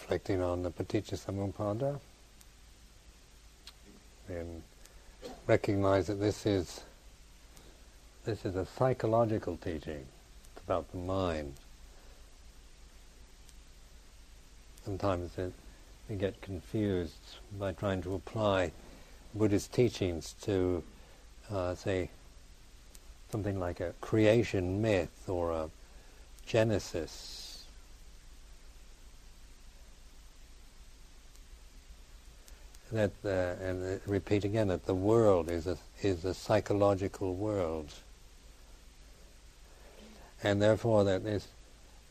reflecting on the Paticca and recognize that this is this is a psychological teaching. It's about the mind. Sometimes it, we get confused by trying to apply Buddhist teachings to, uh, say, something like a creation myth or a genesis. That uh, and repeat again that the world is a is a psychological world, and therefore that this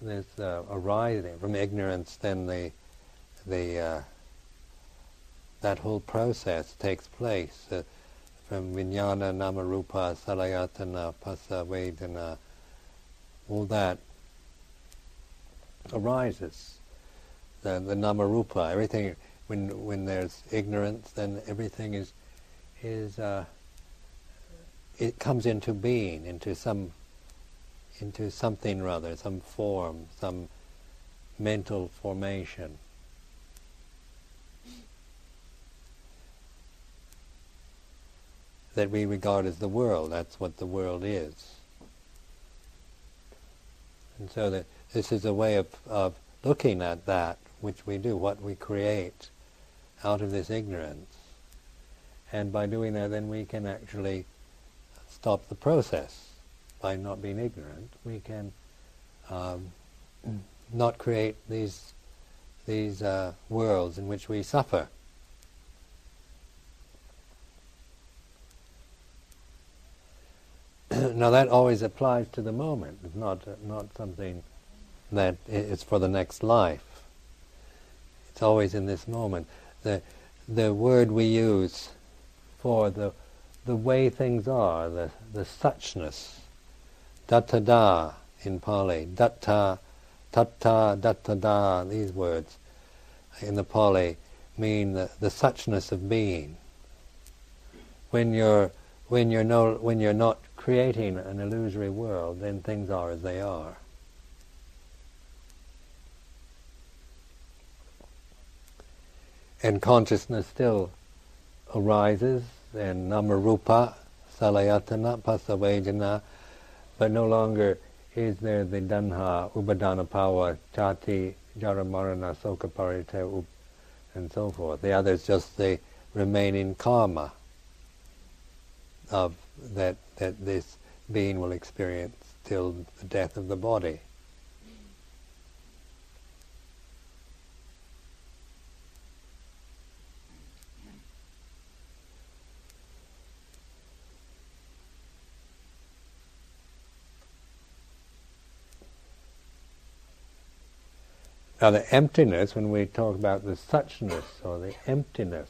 this uh, arising from ignorance, then the the uh, that whole process takes place uh, from vijnana, namarupa, salayatana, vedana, all that arises. The, the namarupa, everything, when, when there's ignorance, then everything is, is uh, it comes into being, into some, into something rather, some form, some mental formation. that we regard as the world. That's what the world is. And so that this is a way of, of looking at that which we do, what we create out of this ignorance. And by doing that, then we can actually stop the process. By not being ignorant, we can um, not create these these uh, worlds in which we suffer. now that always applies to the moment. It's not not something that is for the next life. It's always in this moment. The the word we use for the the way things are, the the suchness, dattada in Pali, datta, tatta, dattada. These words in the Pali mean the, the suchness of being. When you're when you're no when you're not creating an illusory world, then things are as they are. And consciousness still arises, and namarupa, salayatana, pasavejana, but no longer is there the tanha, upadana power, jati, jaramarana, sokaparita, and so forth. The others just the remaining karma of that, that this being will experience till the death of the body. Now the emptiness, when we talk about the suchness or the emptiness,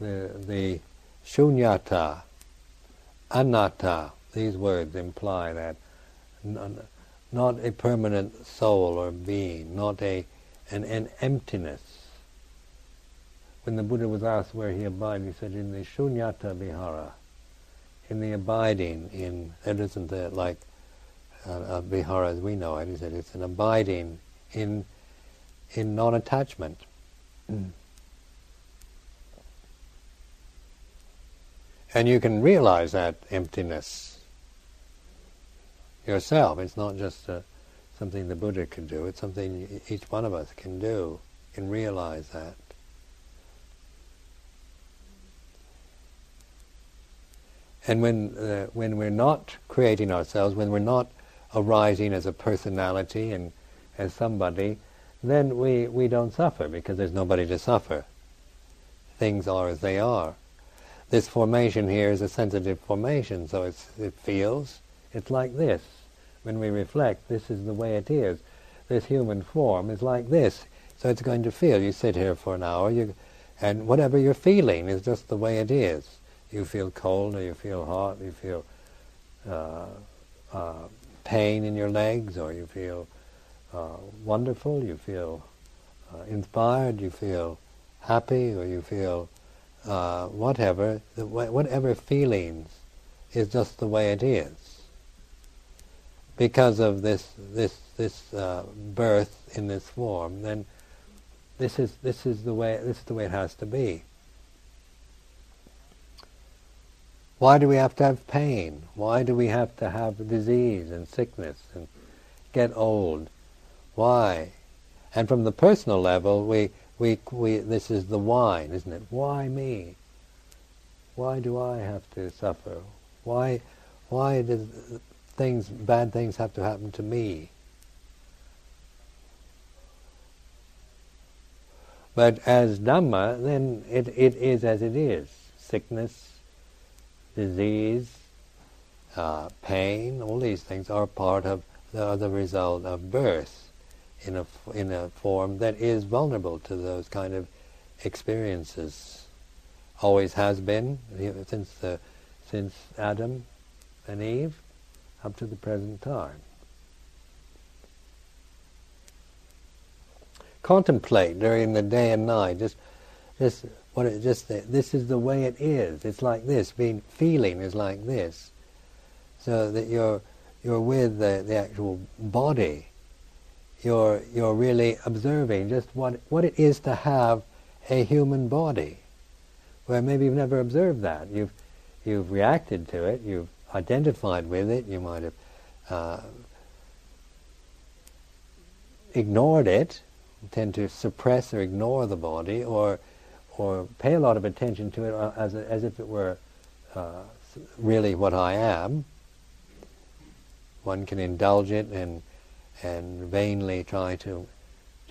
the, the shunyata, anatta, these words imply that not a permanent soul or being, not a an, an emptiness. When the Buddha was asked where he abided, he said, in the shunyata vihara, in the abiding, in, it isn't the, like uh, a vihara as we know it, he said, it's an abiding in, in non-attachment. Mm. And you can realize that emptiness yourself. It's not just uh, something the Buddha can do, it's something each one of us can do, can realize that. And when, uh, when we're not creating ourselves, when we're not arising as a personality and as somebody, then we, we don't suffer because there's nobody to suffer. Things are as they are this formation here is a sensitive formation, so it feels, it's like this. When we reflect, this is the way it is. This human form is like this, so it's going to feel. You sit here for an hour, you, and whatever you're feeling is just the way it is. You feel cold, or you feel hot, you feel uh, uh, pain in your legs, or you feel uh, wonderful, you feel uh, inspired, you feel happy, or you feel uh, whatever, whatever feelings is just the way it is. Because of this, this, this uh, birth in this form, then this is this is the way this is the way it has to be. Why do we have to have pain? Why do we have to have disease and sickness and get old? Why? And from the personal level, we, we, we, this is the whine, isn't it? Why me? Why do I have to suffer? Why, why do things, bad things have to happen to me? But as Dhamma, then it, it is as it is. Sickness, disease, uh, pain, all these things are part of the, the result of birth in a, in a form that is vulnerable to those kind of experiences. Always has been since the, since Adam and Eve up to the present time. Contemplate during the day and night. Just, just what it just this is the way it is. It's like this. Being feeling is like this, so that you're you're with the, the actual body. You're you're really observing just what what it is to have a human body, where maybe you've never observed that. You've you've reacted to it. You've identified with it. You might have uh, ignored it, tend to suppress or ignore the body, or or pay a lot of attention to it as, as if it were uh, really what I am. One can indulge it and and vainly try to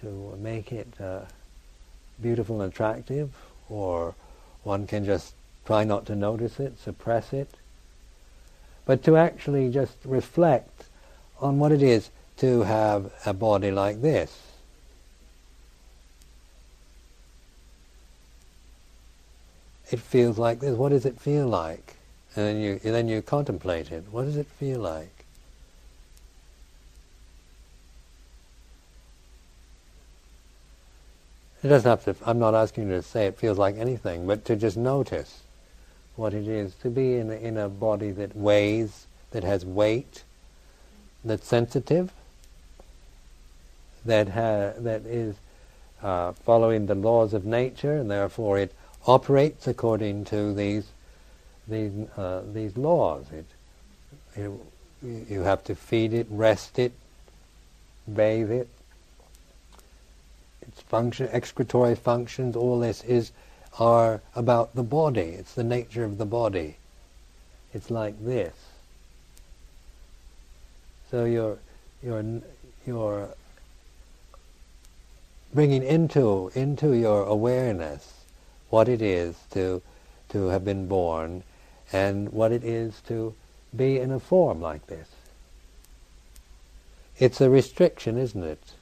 to make it uh, beautiful and attractive, or one can just try not to notice it, suppress it, but to actually just reflect on what it is to have a body like this. it feels like this. What does it feel like? And then you, and then you contemplate it. What does it feel like? It doesn't have to, I'm not asking you to say it feels like anything, but to just notice what it is to be in a, in a body that weighs, that has weight, that's sensitive, that, ha- that is uh, following the laws of nature, and therefore it operates according to these these uh, these laws. It, it, you have to feed it, rest it, bathe it. Its function, excretory functions, all this is are about the body. It's the nature of the body. It's like this. So you're you're you're bringing into into your awareness what it is to, to have been born and what it is to be in a form like this. It's a restriction, isn't it?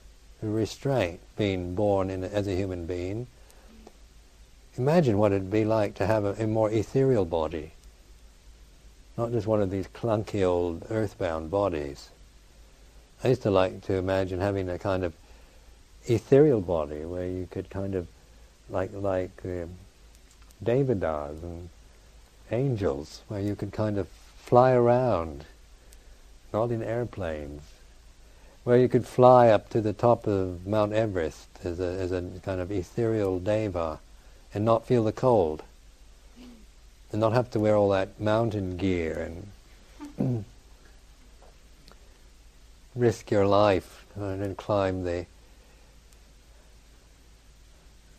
A restraint, being born in, as a human being. Imagine what it'd be like to have a, a more ethereal body, not just one of these clunky old earthbound bodies. I used to like to imagine having a kind of ethereal body where you could kind of like like um, devatas and angels, where you could kind of fly around, not in airplanes, where you could fly up to the top of Mount Everest as a, as a kind of ethereal deva and not feel the cold, and not have to wear all that mountain gear and risk your life and climb the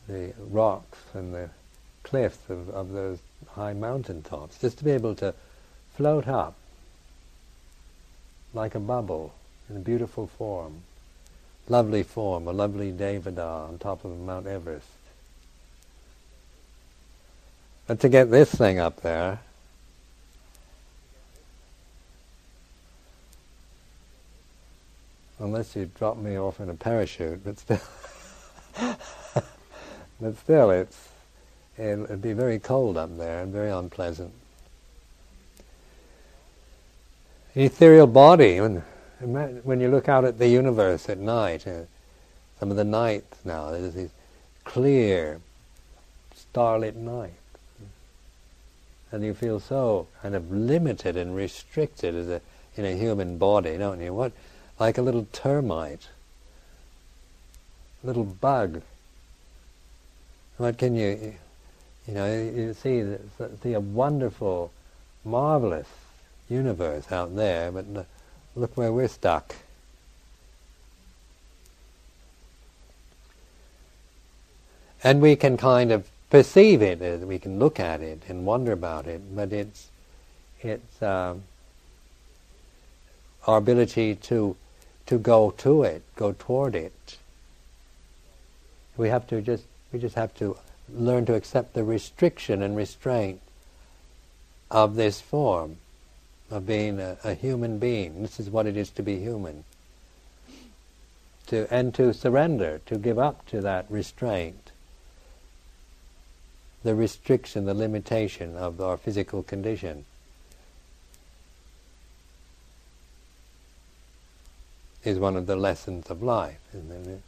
the rocks and the cliffs of, of those high mountain tops, just to be able to float up like a bubble in a beautiful form, lovely form, a lovely Devada on top of Mount Everest. But to get this thing up there, unless you drop me off in a parachute, but still. But still, it's it'd be very cold up there and very unpleasant. Ethereal body. When, when you look out at the universe at night, uh, some of the nights now, there's these clear, starlit nights. And you feel so kind of limited and restricted as a, in a human body, don't you? What, like a little termite, a little bug What can you, you know, you see, see a wonderful, marvelous universe out there, but look where we're stuck. And we can kind of perceive it, uh, we can look at it and wonder about it, but it's, it's um, our ability to, to go to it, go toward it. We have to just, we just have to learn to accept the restriction and restraint of this form of being a, a, human being. This is what it is to be human. To, and to surrender, to give up to that restraint, the restriction, the limitation of our physical condition. Is one of the lessons of life, isn't it?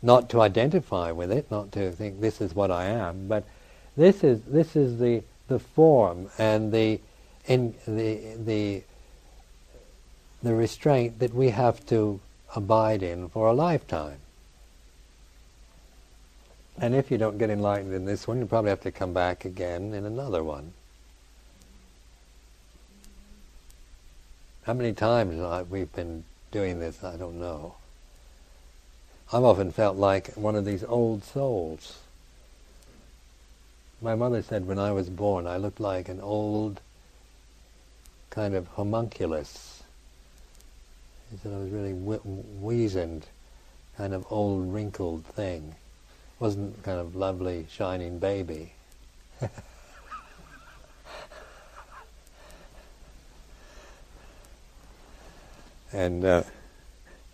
Not to identify with it, not to think this is what I am, but this is this is the the form and the in the the the restraint that we have to abide in for a lifetime. And if you don't get enlightened in this one, you probably have to come back again in another one. How many times we've been doing this, I don't know. I've often felt like one of these old souls my mother said when I was born I looked like an old kind of homunculus. She said I was really weazened, kind of old wrinkled thing. Wasn't kind of lovely shining baby. and uh,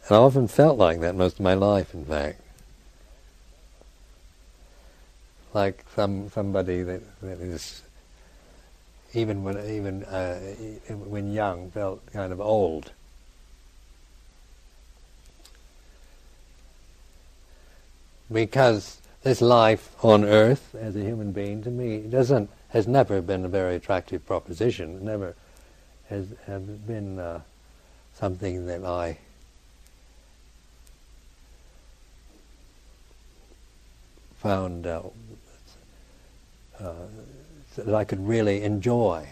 and I often felt like that most of my life, in fact. Like some somebody that, that is even when even uh, when young felt kind of old. Because this life on earth as a human being to me doesn't has never been a very attractive proposition. Never has has been uh, something that I found uh, uh, that I could really enjoy.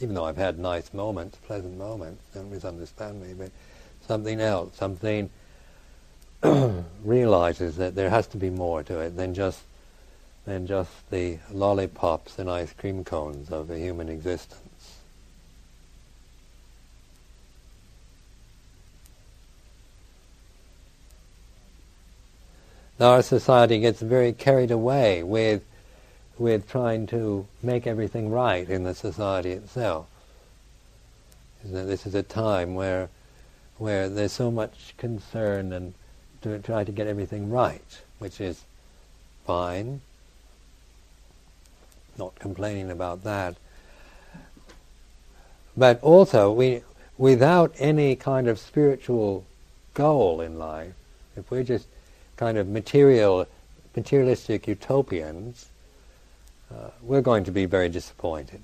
Even though I've had nice moments, pleasant moments, don't misunderstand me, but something else, something realizes that there has to be more to it than just than just the lollipops and ice cream cones of a human existence. Our society gets very carried away with with trying to make everything right in the society itself. This is a time where where there's so much concern and to try to get everything right, which is fine. Not complaining about that. But also we without any kind of spiritual goal in life, if we're just kind of material, materialistic utopians, uh, we're going to be very disappointed.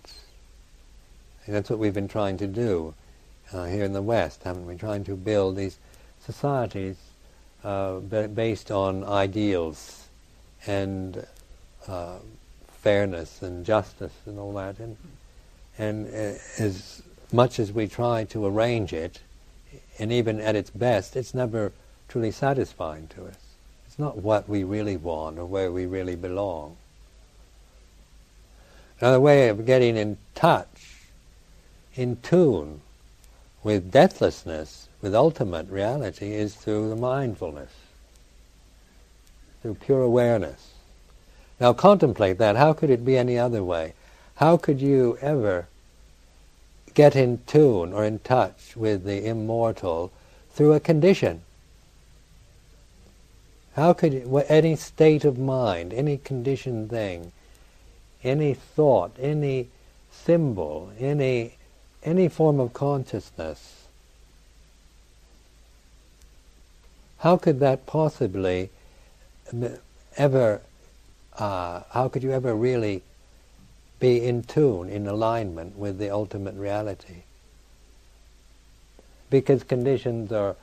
And that's what we've been trying to do uh, here in the West, haven't we? Trying to build these societies uh, based on ideals and uh, fairness and justice and all that. And, and uh, as much as we try to arrange it, and even at its best, it's never truly satisfying to us not what we really want or where we really belong. Another way of getting in touch, in tune with deathlessness, with ultimate reality, is through the mindfulness, through pure awareness. Now contemplate that. How could it be any other way? How could you ever get in tune or in touch with the immortal through a condition? How could any state of mind, any conditioned thing, any thought, any symbol, any any form of consciousness, how could that possibly ever, uh, how could you ever really be in tune, in alignment with the ultimate reality? Because conditions are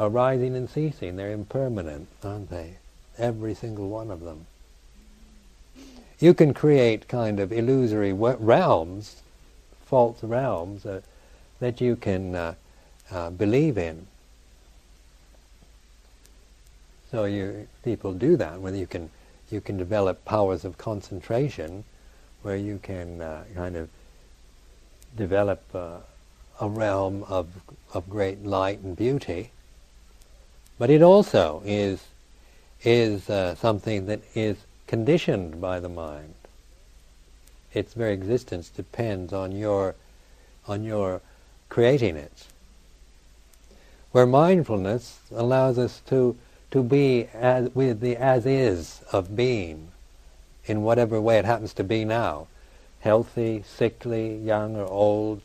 arising and ceasing. They're impermanent, aren't they? Every single one of them. You can create kind of illusory realms, false realms, uh, that you can uh, uh, believe in. So you people do that. Whether you can you can develop powers of concentration, where you can uh, kind of develop uh, a realm of of great light and beauty. But it also is is uh, something that is conditioned by the mind. Its very existence depends on your on your creating it. Where mindfulness allows us to to be as, with the as is of being in whatever way it happens to be now healthy, sickly, young or old,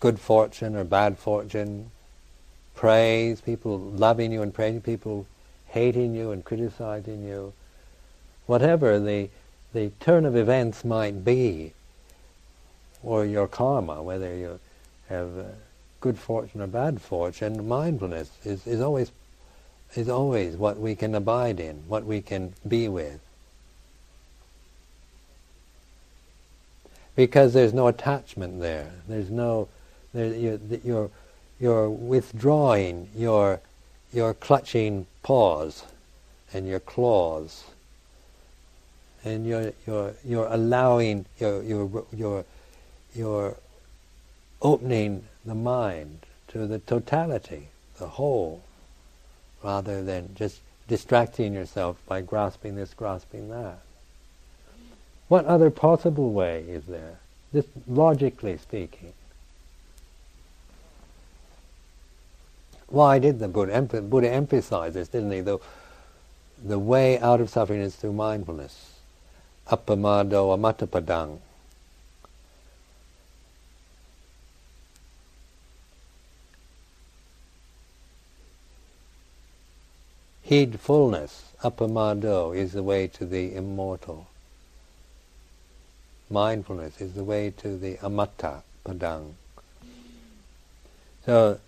good fortune or bad fortune, praise, people loving you and praising, people hating you and criticizing you, whatever the, the turn of events might be, or your karma, whether you have uh, good fortune or bad fortune, mindfulness is, is always is always what we can abide in, what we can be with. Because there's no attachment there. There's no, there, you're, you're, you're withdrawing your, your clutching paws and your claws. And you're, you're, you're allowing, you're, you're, you're, you're opening the mind to the totality, the whole, rather than just distracting yourself by grasping this, grasping that. What other possible way is there, just logically speaking? Why did the Buddha, Buddha emphasize this, didn't he? The, the way out of suffering is through mindfulness. Appamado amatapadang. Heedfulness, appamado, is the way to the immortal. Mindfulness is the way to the amatta padang. So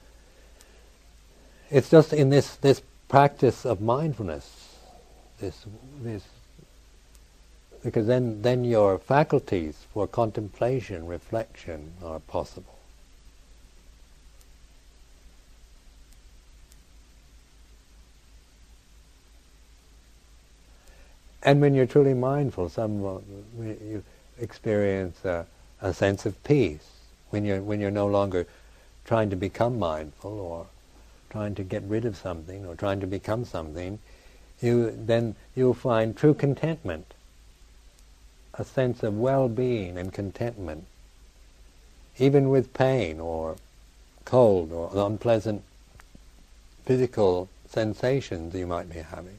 it's just in this, this practice of mindfulness, this this because then then your faculties for contemplation, reflection are possible. And when you're truly mindful, some uh, you experience a, a sense of peace when you're when you're no longer trying to become mindful or trying to get rid of something or trying to become something. You then you'll find true contentment, a sense of well-being and contentment, even with pain or cold or unpleasant physical sensations you might be having.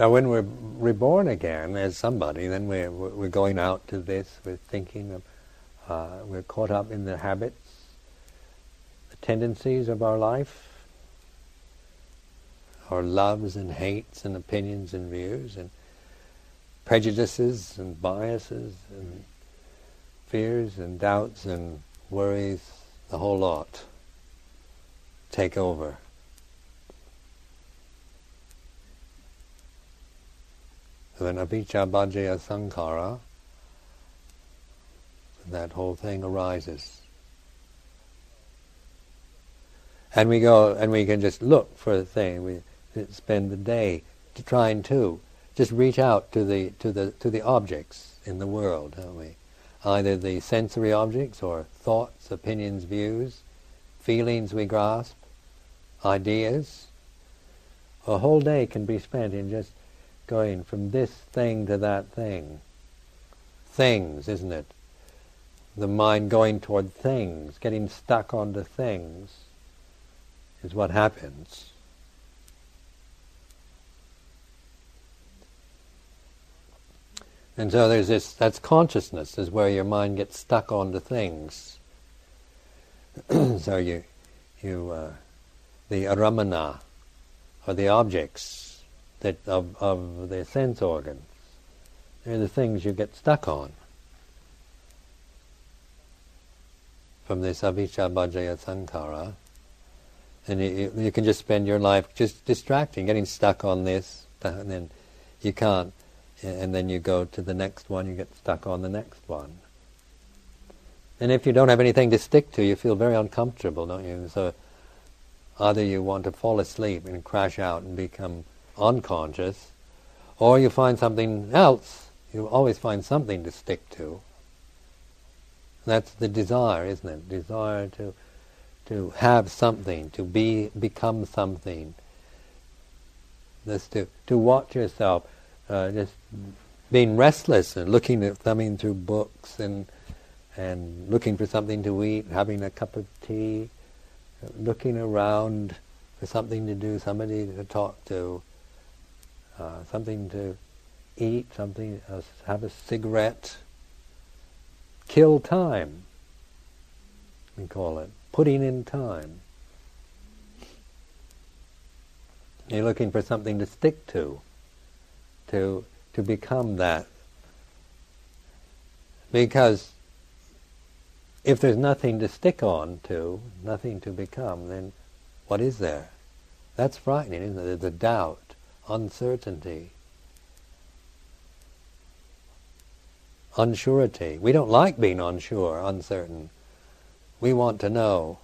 Now, when we're reborn again as somebody, then we're, we're going out to this, we're thinking of, uh, we're caught up in the habits, the tendencies of our life, our loves and hates and opinions and views and prejudices and biases and fears and doubts and worries, the whole lot take over. Then avijja paccaya sankhara, that whole thing arises. And we go, and we can just look for the thing. We spend the day trying to just reach out to the to the to the objects in the world, don't we? Either the sensory objects or thoughts, opinions, views, feelings we grasp, ideas. A whole day can be spent in just going from this thing to that thing. Things, isn't it? The mind going toward things, getting stuck onto things, is what happens. And so there's this, that's consciousness, is where your mind gets stuck onto things. so you, you, uh, the arammana, or the objects that of, of the sense organs, they're the things you get stuck on. From this avijja paccaya sankhara, and you, you can just spend your life just distracting, getting stuck on this, and then you can't and then you go to the next one, you get stuck on the next one. And if you don't have anything to stick to, you feel very uncomfortable, don't you? So either you want to fall asleep and crash out and become unconscious, or you find something else. You always find something to stick to. That's the desire, isn't it? Desire to to have something, to be become something. That's to to watch yourself uh, just being restless and looking at thumbing through books and and looking for something to eat, having a cup of tea, looking around for something to do, somebody to talk to, uh, something to eat, something uh, have a cigarette, kill time. We call it putting in time. You're looking for something to stick to to to become that. Because if there's nothing to stick on to, nothing to become, then what is there? That's frightening, isn't it? The doubt, uncertainty, unsurety. We don't like being unsure, uncertain. We want to know.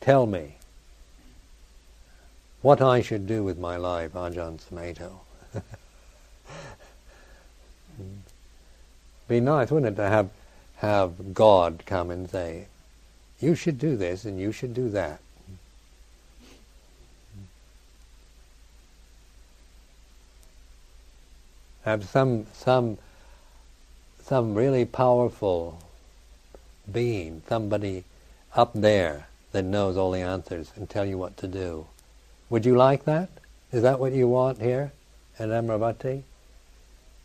Tell me what I should do with my life, Ajahn Sumedho. Be nice, wouldn't it, to have have God come and say, "You should do this and you should do that." Have some some some really powerful being, somebody up there that knows all the answers and tell you what to do. Would you like that? Is that what you want here? at Amaravati?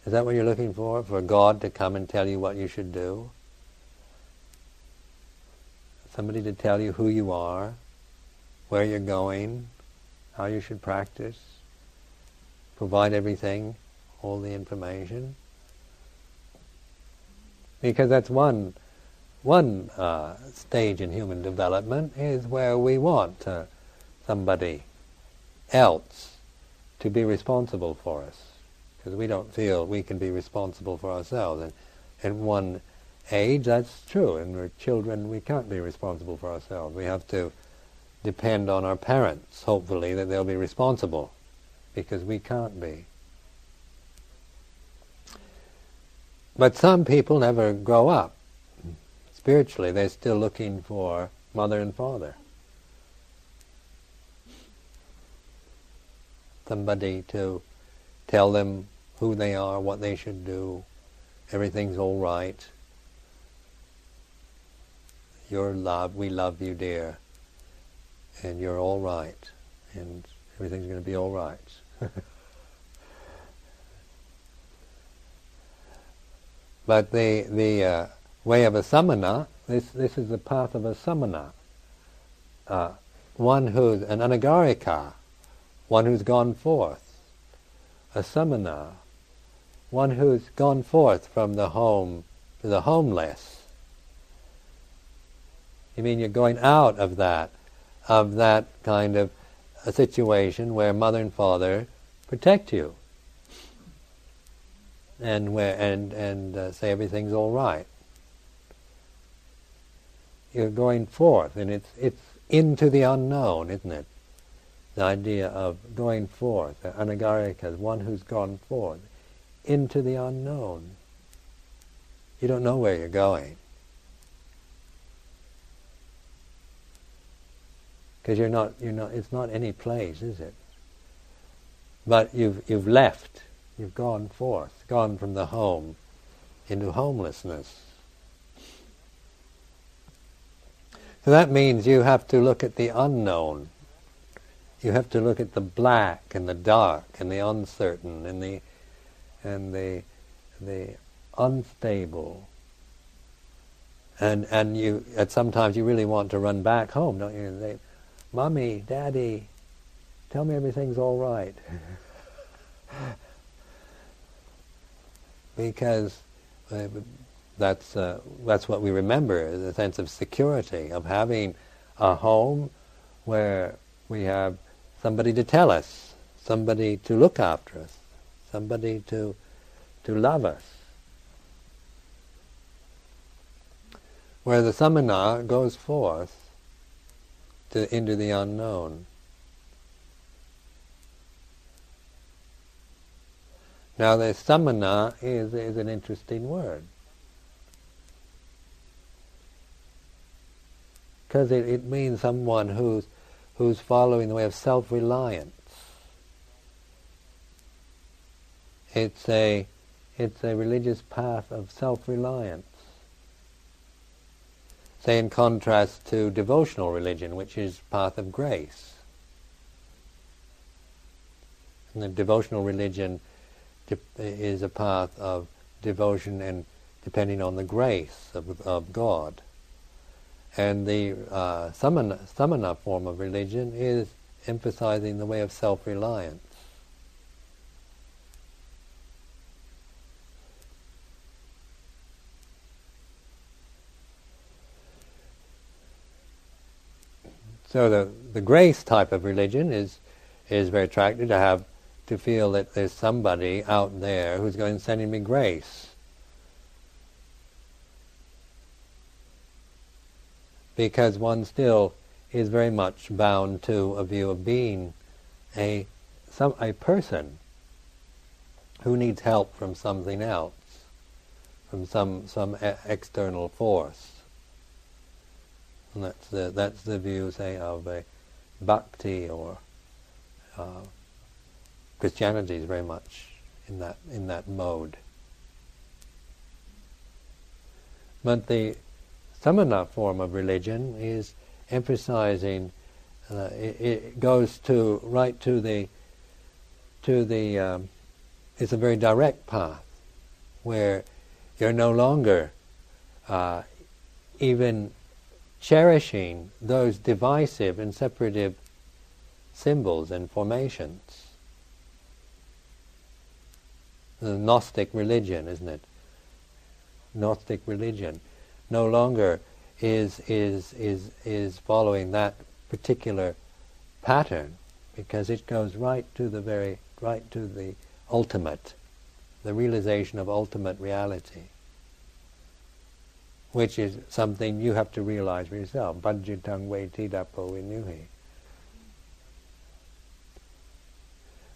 Is that what you're looking for? For God to come and tell you what you should do? Somebody to tell you who you are, where you're going, how you should practice, provide everything, all the information. Because that's one one uh, stage in human development is where we want uh, somebody else to be responsible for us because we don't feel we can be responsible for ourselves. And in one age, that's true. And we're children, we can't be responsible for ourselves. We have to depend on our parents, hopefully, that they'll be responsible because we can't be. But some people never grow up. Spiritually, they're still looking for mother and father. somebody to tell them who they are, what they should do, everything's all right. You're loved, we love you, dear, and you're all right, and everything's going to be all right. but the the uh, way of a samana, this this is the path of a samana, uh, one who's an anagarika, one who's gone forth, a samana, one who's gone forth from the home to the homeless. You mean you're going out of that, of that kind of a situation where mother and father protect you, and where and and uh, say everything's all right. You're going forth, and it's it's into the unknown, isn't it? the idea of going forth, anagarika, one who's gone forth into the unknown. You don't know where you're going. Because you're not, you're not, it's not any place, is it? but you've, you've left, you've gone forth, gone from the home into homelessness. So that means you have to look at the unknown. You have to look at the black and the dark and the uncertain and the and the the unstable. And and you at sometimes you really want to run back home, don't you? They, Mommy, Daddy, tell me everything's all right. because uh, that's, uh, that's what we remember, the sense of security, of having a home where we have somebody to tell us, somebody to look after us, somebody to, to love us. Where the samana goes forth to, into the unknown. Now the samana is, is an interesting word. because it, it means someone who's, who's following the way of self-reliance. It's a, it's a religious path of self-reliance. Say in contrast to devotional religion, which is path of grace. And the devotional religion is a path of devotion and depending on the grace of, of God. And the uh, samana, samana form of religion is emphasizing the way of self-reliance. So the, the grace type of religion is is very attractive to have to feel that there's somebody out there who's going to send me grace. because one still is very much bound to a view of being a some a person who needs help from something else, from some some e- external force. And that's the that's the view, say, of a bhakti or uh, Christianity is very much in that in that mode. But the samana form of religion is emphasizing. Uh, it, it, goes to right to the to the. Um, it's a very direct path where you're no longer uh, even cherishing those divisive and separative symbols and formations. The Gnostic religion, isn't it? Gnostic religion. No longer is is is is following that particular pattern because it goes right to the very right to the ultimate the realization of ultimate reality which is something you have to realize for yourself. Vinuhi.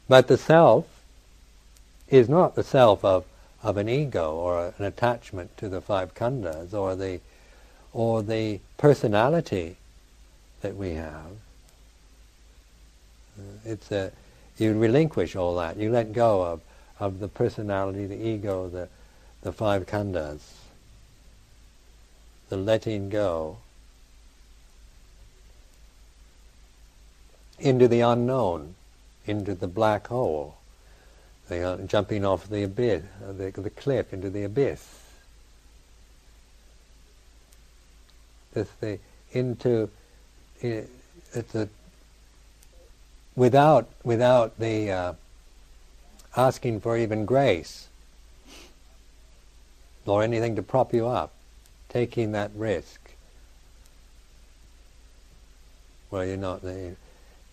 But the self is not the self of of an ego or an attachment to the five khandhas or the or the personality that we have. Uh, it's a you relinquish all that. You let go of of the personality, the ego, the the five khandhas. The letting go into the unknown, into the black hole. They are jumping off the abyss, uh, the, the cliff into the abyss. This the into it's a without without the uh, asking for even grace or anything to prop you up, taking that risk. Well, you're not, you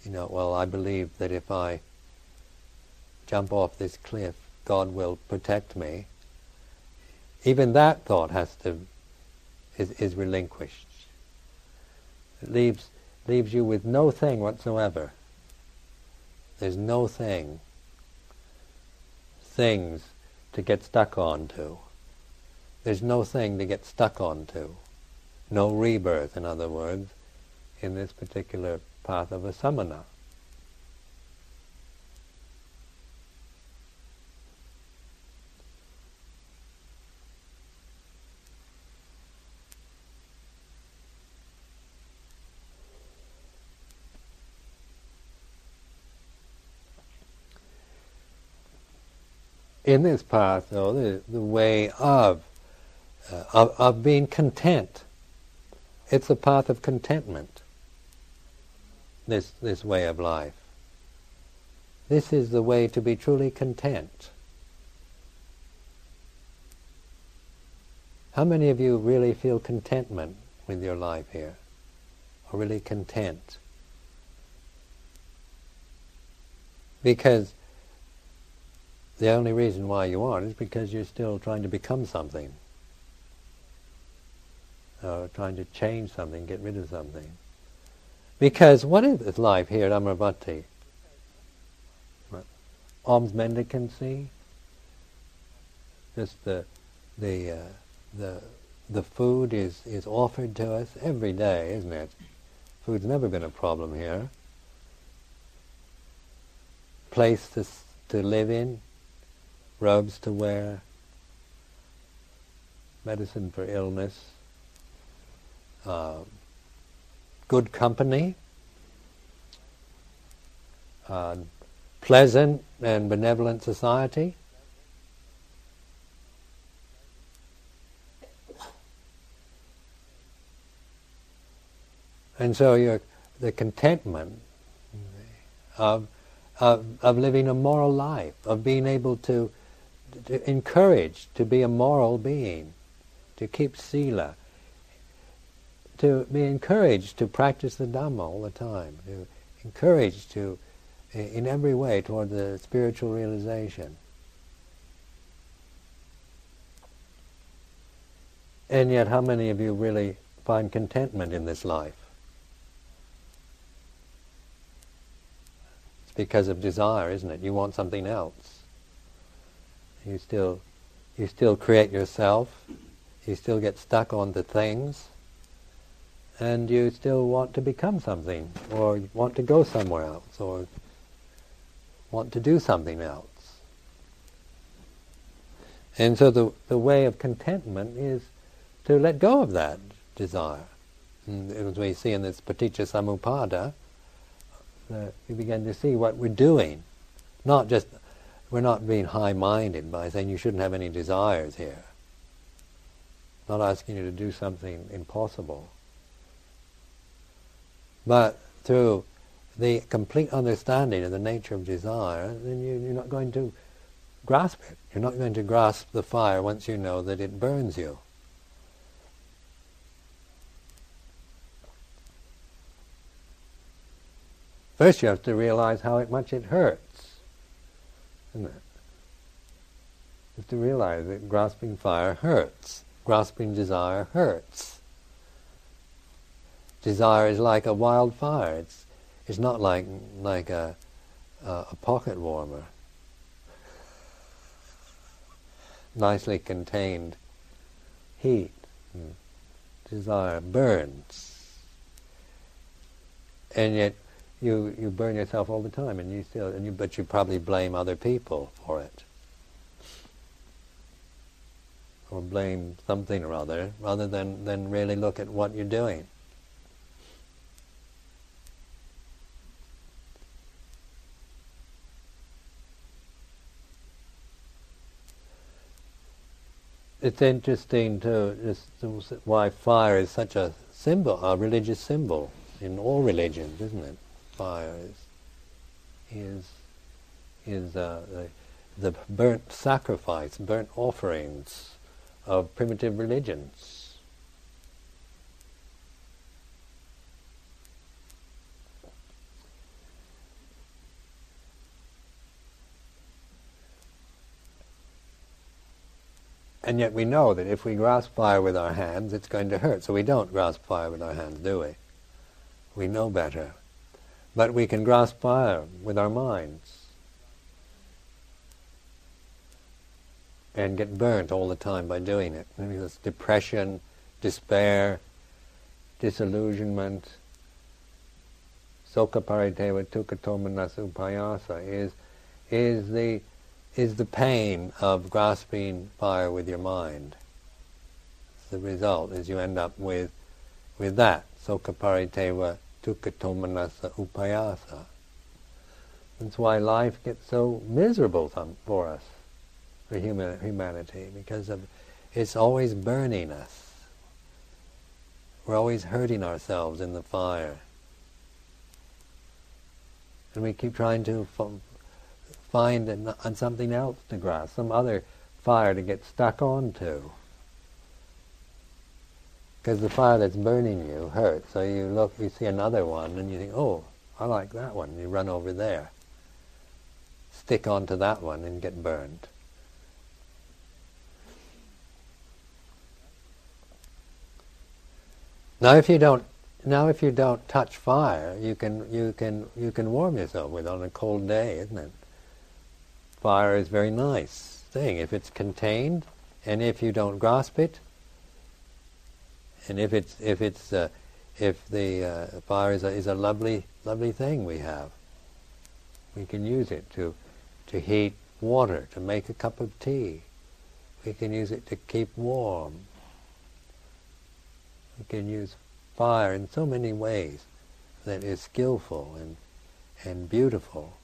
know. Well, I believe that if I jump off this cliff, God will protect me. Even that thought has to is, is relinquished. It leaves leaves you with no thing whatsoever. There's no thing, things to get stuck onto. There's no thing to get stuck onto. No rebirth, in other words, in this particular path of a samana. In this path, though, the, the way of, uh, of, of being content. It's a path of contentment, this, this way of life. This is the way to be truly content. How many of you really feel contentment with your life here? Are really content? Because the only reason why you aren't is because you're still trying to become something. Or trying to change something, get rid of something. Because what is life here at Amaravati? Alms mendicancy? Just the, the, uh, the, the food is, is offered to us every day, isn't it? Food's never been a problem here. Place to, to live in, robes to wear, medicine for illness, uh, good company, uh, pleasant and benevolent society. And so you the contentment of, of, of living a moral life, of being able to to encourage to be a moral being, to keep sila, to be encouraged to practice the Dhamma all the time, to encouraged to, eh, in every way, toward the spiritual realization. And yet, how many of you really find contentment in this life? It's because of desire, isn't it? You want something else. You still, you still create yourself. You still get stuck on the things, and you still want to become something, or want to go somewhere else, or want to do something else. And so the the way of contentment is to let go of that desire. And as we see in this paticca samuppada, uh, we begin to see what we're doing, not just we're not being high-minded by saying you shouldn't have any desires here. Not asking you to do something impossible. But through the complete understanding of the nature of desire, then you, you're not going to grasp it. You're not going to grasp the fire once you know that it burns you. First you have to realize how much it hurts. Isn't it? You have to realize that grasping fire hurts. Grasping desire hurts. Desire is like a wildfire. It's it's not like like a a, a pocket warmer. Nicely contained heat. Desire burns. And yet you you burn yourself all the time, and you still, and you, but you probably blame other people for it, or blame something or other, rather than than really look at what you're doing. It's interesting to just why fire is such a symbol, a religious symbol in all religions, isn't it? Is is is uh, the, the burnt sacrifice, burnt offerings of primitive religions. And yet we know that if we grasp fire with our hands, it's going to hurt. So we don't grasp fire with our hands, do we? We know better. But we can grasp fire with our minds and get burnt all the time by doing it. This depression, despair, disillusionment, soka pariteva tukatomanasa upayasa is is the is the pain of grasping fire with your mind. The result is you end up with with that soka pariteva dukkatomanasa upayasa. That's why life gets so miserable for us. for human, humanity because of, it's always burning us. We're always hurting ourselves in the fire. And we keep trying to find an something else to grasp, some other fire to get stuck onto. Because the fire that's burning you hurts, so you look, you see another one, and you think, oh, I like that one. You run over there, stick onto that one, and get burned. Now, if you don't, now if you don't touch fire, you can you can you can warm yourself with on a cold day, isn't it? Fire is a very nice thing if it's contained, and if you don't grasp it, and if it's if it's uh, if the uh, fire is a, is a lovely lovely thing we have, we can use it to to heat water, to make a cup of tea. We can use it to keep warm. We can use fire in so many ways that is skillful and, and beautiful.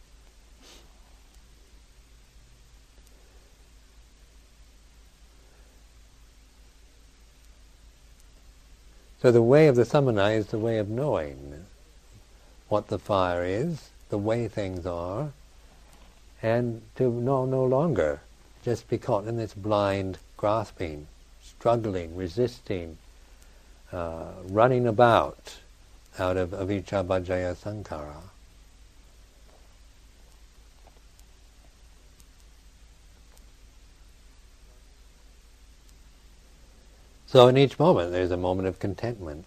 So the way of the samana is the way of knowing what the fire is, the way things are, and to know no longer just be caught in this blind grasping, struggling, resisting, uh, running about out of avijja paccaya sankhara. So in each moment there's a moment of contentment.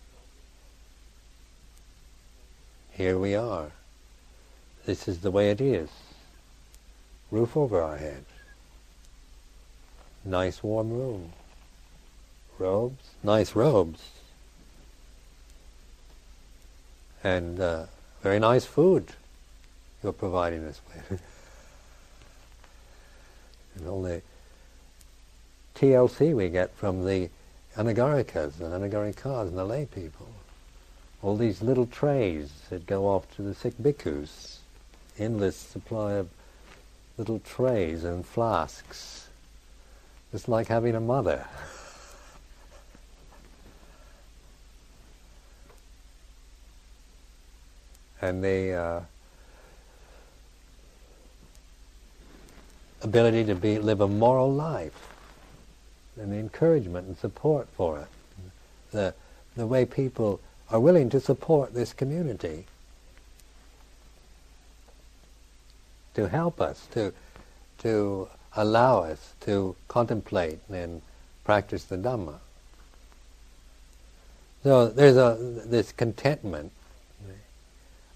Here we are. This is the way it is. Roof over our head. Nice warm room. Robes. Nice robes and uh, very nice food you're providing us with. and all the TLC we get from the anagarikas and anagarikas and the lay people. All these little trays that go off to the sick bhikkhus. Endless supply of little trays and flasks. It's like having a mother. and the uh, ability to be live a moral life, and encouragement and support for it, the the way people are willing to support this community, to help us, to to allow us to contemplate and practice the Dhamma. So there's a this contentment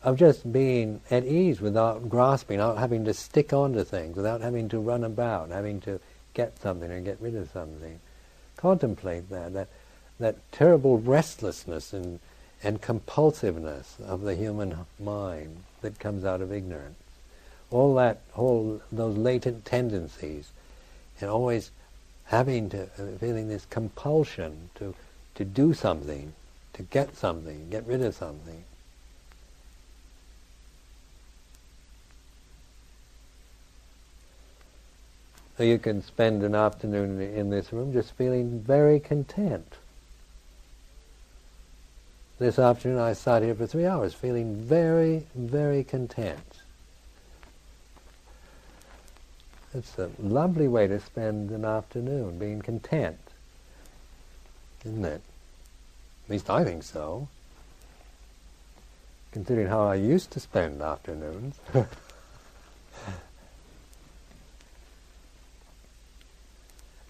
of just being at ease without grasping, without having to stick onto things, without having to run about, having to get something or get rid of something. Contemplate that, that, that terrible restlessness and, and compulsiveness of the human mind that comes out of ignorance. All that, whole, those latent tendencies, and always having to, uh, feeling this compulsion to, to do something, to get something, get rid of something. So you can spend an afternoon in this room just feeling very content. This afternoon I sat here for three hours feeling very, very content. It's a lovely way to spend an afternoon, being content. Isn't it? At least I think so. Considering how I used to spend afternoons.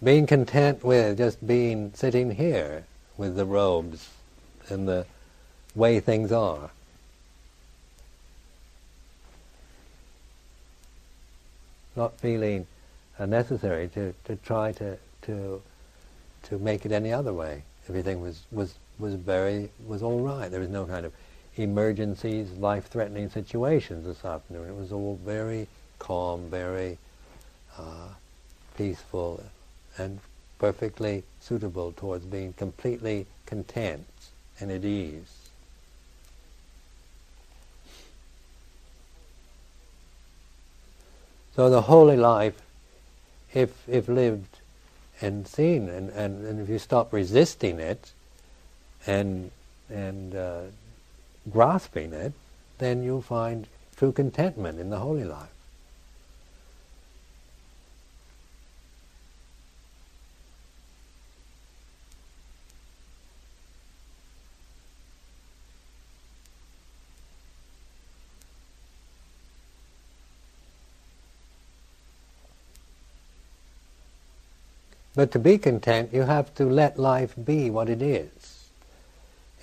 being content with just being sitting here with the robes and the way things are. Not feeling necessary to, to try to, to to make it any other way. Everything was, was, was very was all right. There was no kind of emergencies, life-threatening situations this afternoon. It was all very calm, very uh, peaceful, and perfectly suitable towards being completely content and at ease. So the holy life if, if lived and seen, and, and, and if you stop resisting it and, and uh, grasping it, then you'll find true contentment in the holy life. But to be content, you have to let life be what it is,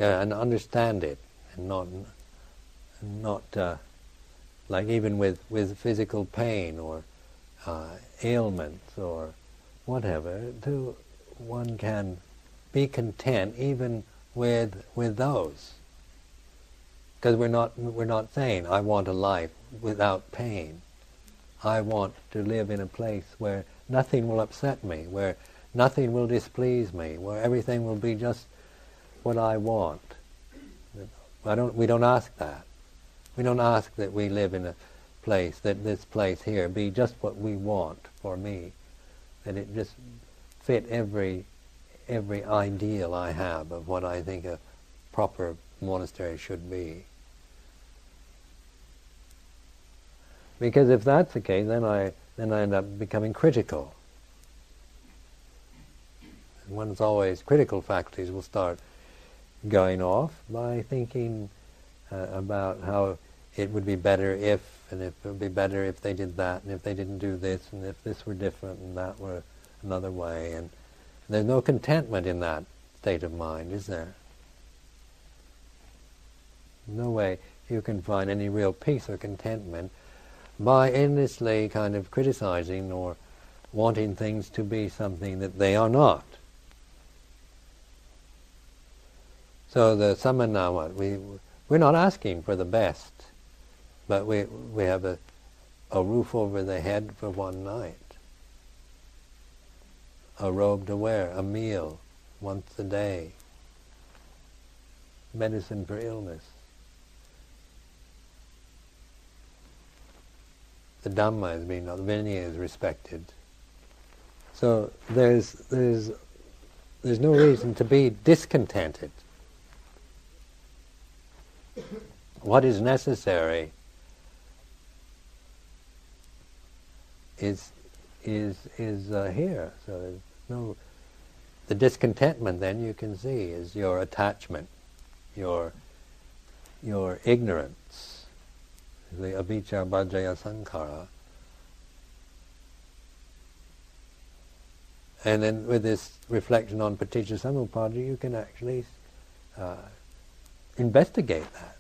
yeah, and understand it, and not, not uh, like even with, with physical pain or uh, ailments or whatever. To one can be content even with with those, because we're not we're not saying I want a life without pain. I want to live in a place where nothing will upset me, where nothing will displease me, where everything will be just what I want. I don't, we don't ask that. We don't ask that we live in a place, that this place here be just what we want for me, that it just fit every, every ideal I have of what I think a proper monastery should be. Because if that's the case, then I, then I end up becoming critical And one's always critical faculties will start going off by thinking uh, about how it would be better if, and if it would be better if they did that, and if they didn't do this, and if this were different, and that were another way. And there's no contentment in that state of mind, is there? No way you can find any real peace or contentment by endlessly kind of criticizing or wanting things to be something that they are not. So the samana, what we we're not asking for the best, but we we have a a roof over the head for one night, a robe to wear, a meal once a day, medicine for illness. The Dhamma is being, the Vinaya is respected. So there's there's there's no reason to be discontented what is necessary is is is uh, here. So there's no the discontentment. Then you can see is your attachment, your your ignorance, the avijja paccaya sankhara. And then with this reflection on paticca samuppada, you can actually uh, investigate that.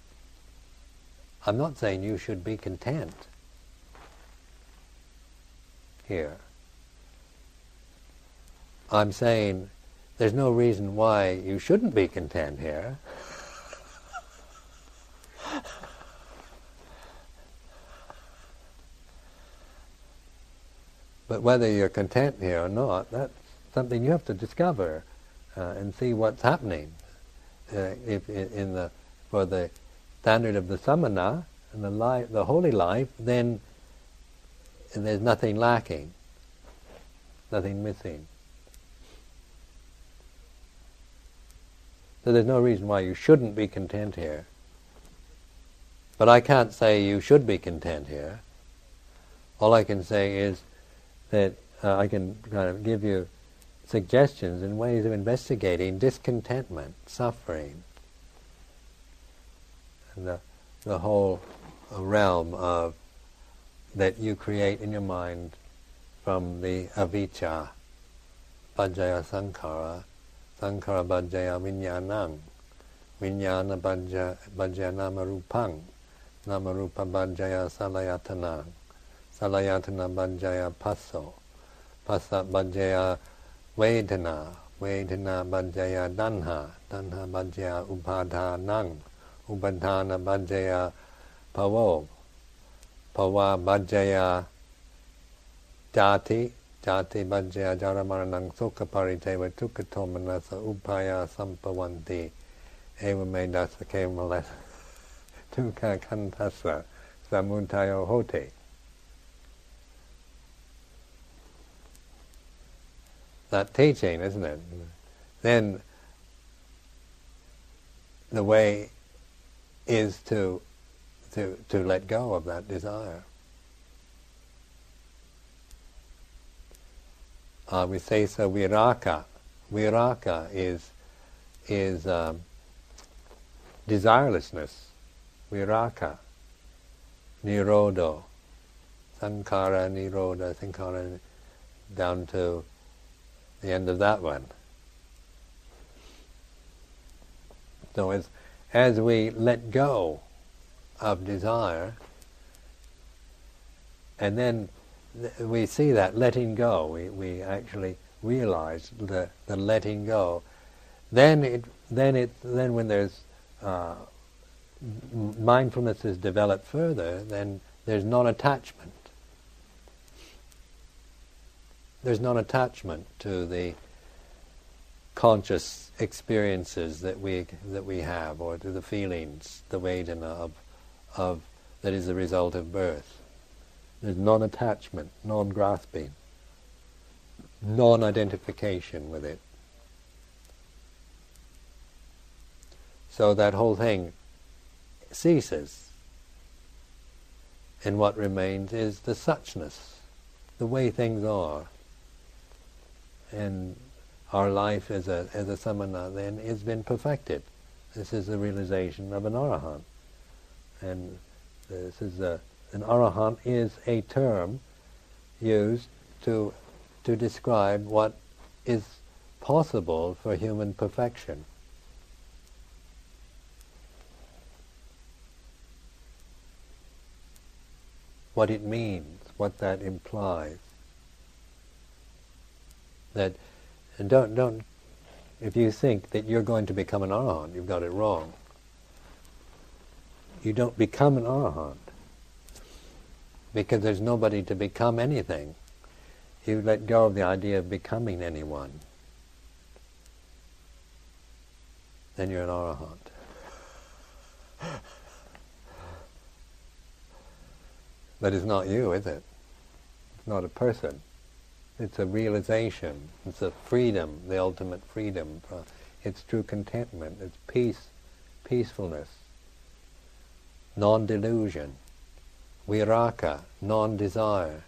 I'm not saying you should be content here. I'm saying there's no reason why you shouldn't be content here. but whether you're content here or not, that's something you have to discover uh, and see what's happening uh, if in the for the standard of the samana and the life, the holy life, then there's nothing lacking, nothing missing. So there's no reason why you shouldn't be content here. But I can't say you should be content here. All I can say is that uh, I can kind of give you suggestions and ways of investigating discontentment, suffering, and the, the whole realm of that you create in your mind from the avijja, paccaya sankara, sankhara paccaya vinyanam, vinyana paccaya namarupang, namarupa paccaya salayatana, salayatana paccaya phasso, phassa paccaya Vedana, Vedana Paccaya Tanha, Tanha Paccaya Upadanang, Upadana Paccaya Bhavo, Bhava Paccaya Jati, Jati Paccaya Jaramaranang Sukha Pariteva Tukkato Manasa Upaya Sambhavanti, Eva Medasa Kemala Tukka Kantasa Samudayo Hote. That teaching, isn't it? Then the way is to to to let go of that desire. Uh, we say so viraga. Viraga is is um, desirelessness. Viraga. Nirodo. Sankhara, Nirodha, Sankhara, down to the end of that one. So as, as we let go of desire, and then th- we see that letting go, we, we actually realize the, the letting go, then it, then it, then when there's uh, mindfulness is developed further, then there's non-attachment. There's non-attachment to the conscious experiences that we that we have, or to the feelings, the Vedana of of that is the result of birth. There's non-attachment, non-grasping, non-identification with it. So that whole thing ceases. And what remains is the suchness, the way things are. And our life as a, as a samana then has been perfected. This is the realization of an arahant. And this is a, an arahant is a term used to, to describe what is possible for human perfection. What it means, what that implies. That and don't, don't, if you think that you're going to become an arahant, you've got it wrong. You don't become an arahant because there's nobody to become anything. You let go of the idea of becoming anyone. Then you're an arahant. but it's not you, is it? It's not a person. It's a realization. It's a freedom, the ultimate freedom. It's true contentment. It's peace, peacefulness, non-delusion, viraga, non-desire,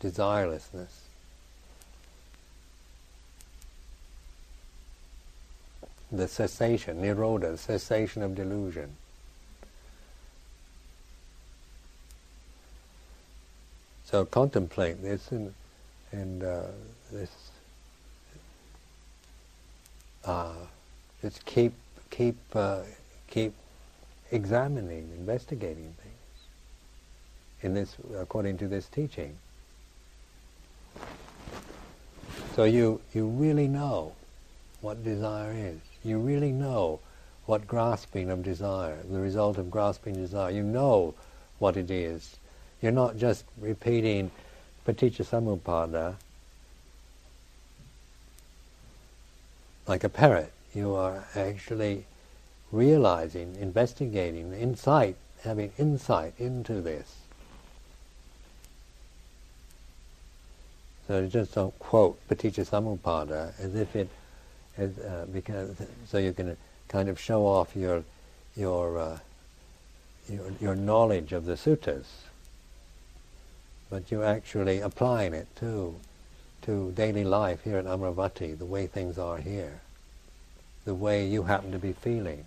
desirelessness. The cessation, nirodha, cessation of delusion. So contemplate this and and uh, this uh, keep keep uh, keep examining, investigating things in this according to this teaching. So you you really know what desire is. You really know what grasping of desire, the result of grasping desire. You know what it is. You're not just repeating paticca like a parrot. You are actually realizing, investigating, insight, having insight into this. So just don't quote paticca samuppada as if it, as, uh, because so you can kind of show off your your uh, your, your knowledge of the suttas but you're actually applying it to to daily life here at Amaravati, the way things are here, the way you happen to be feeling.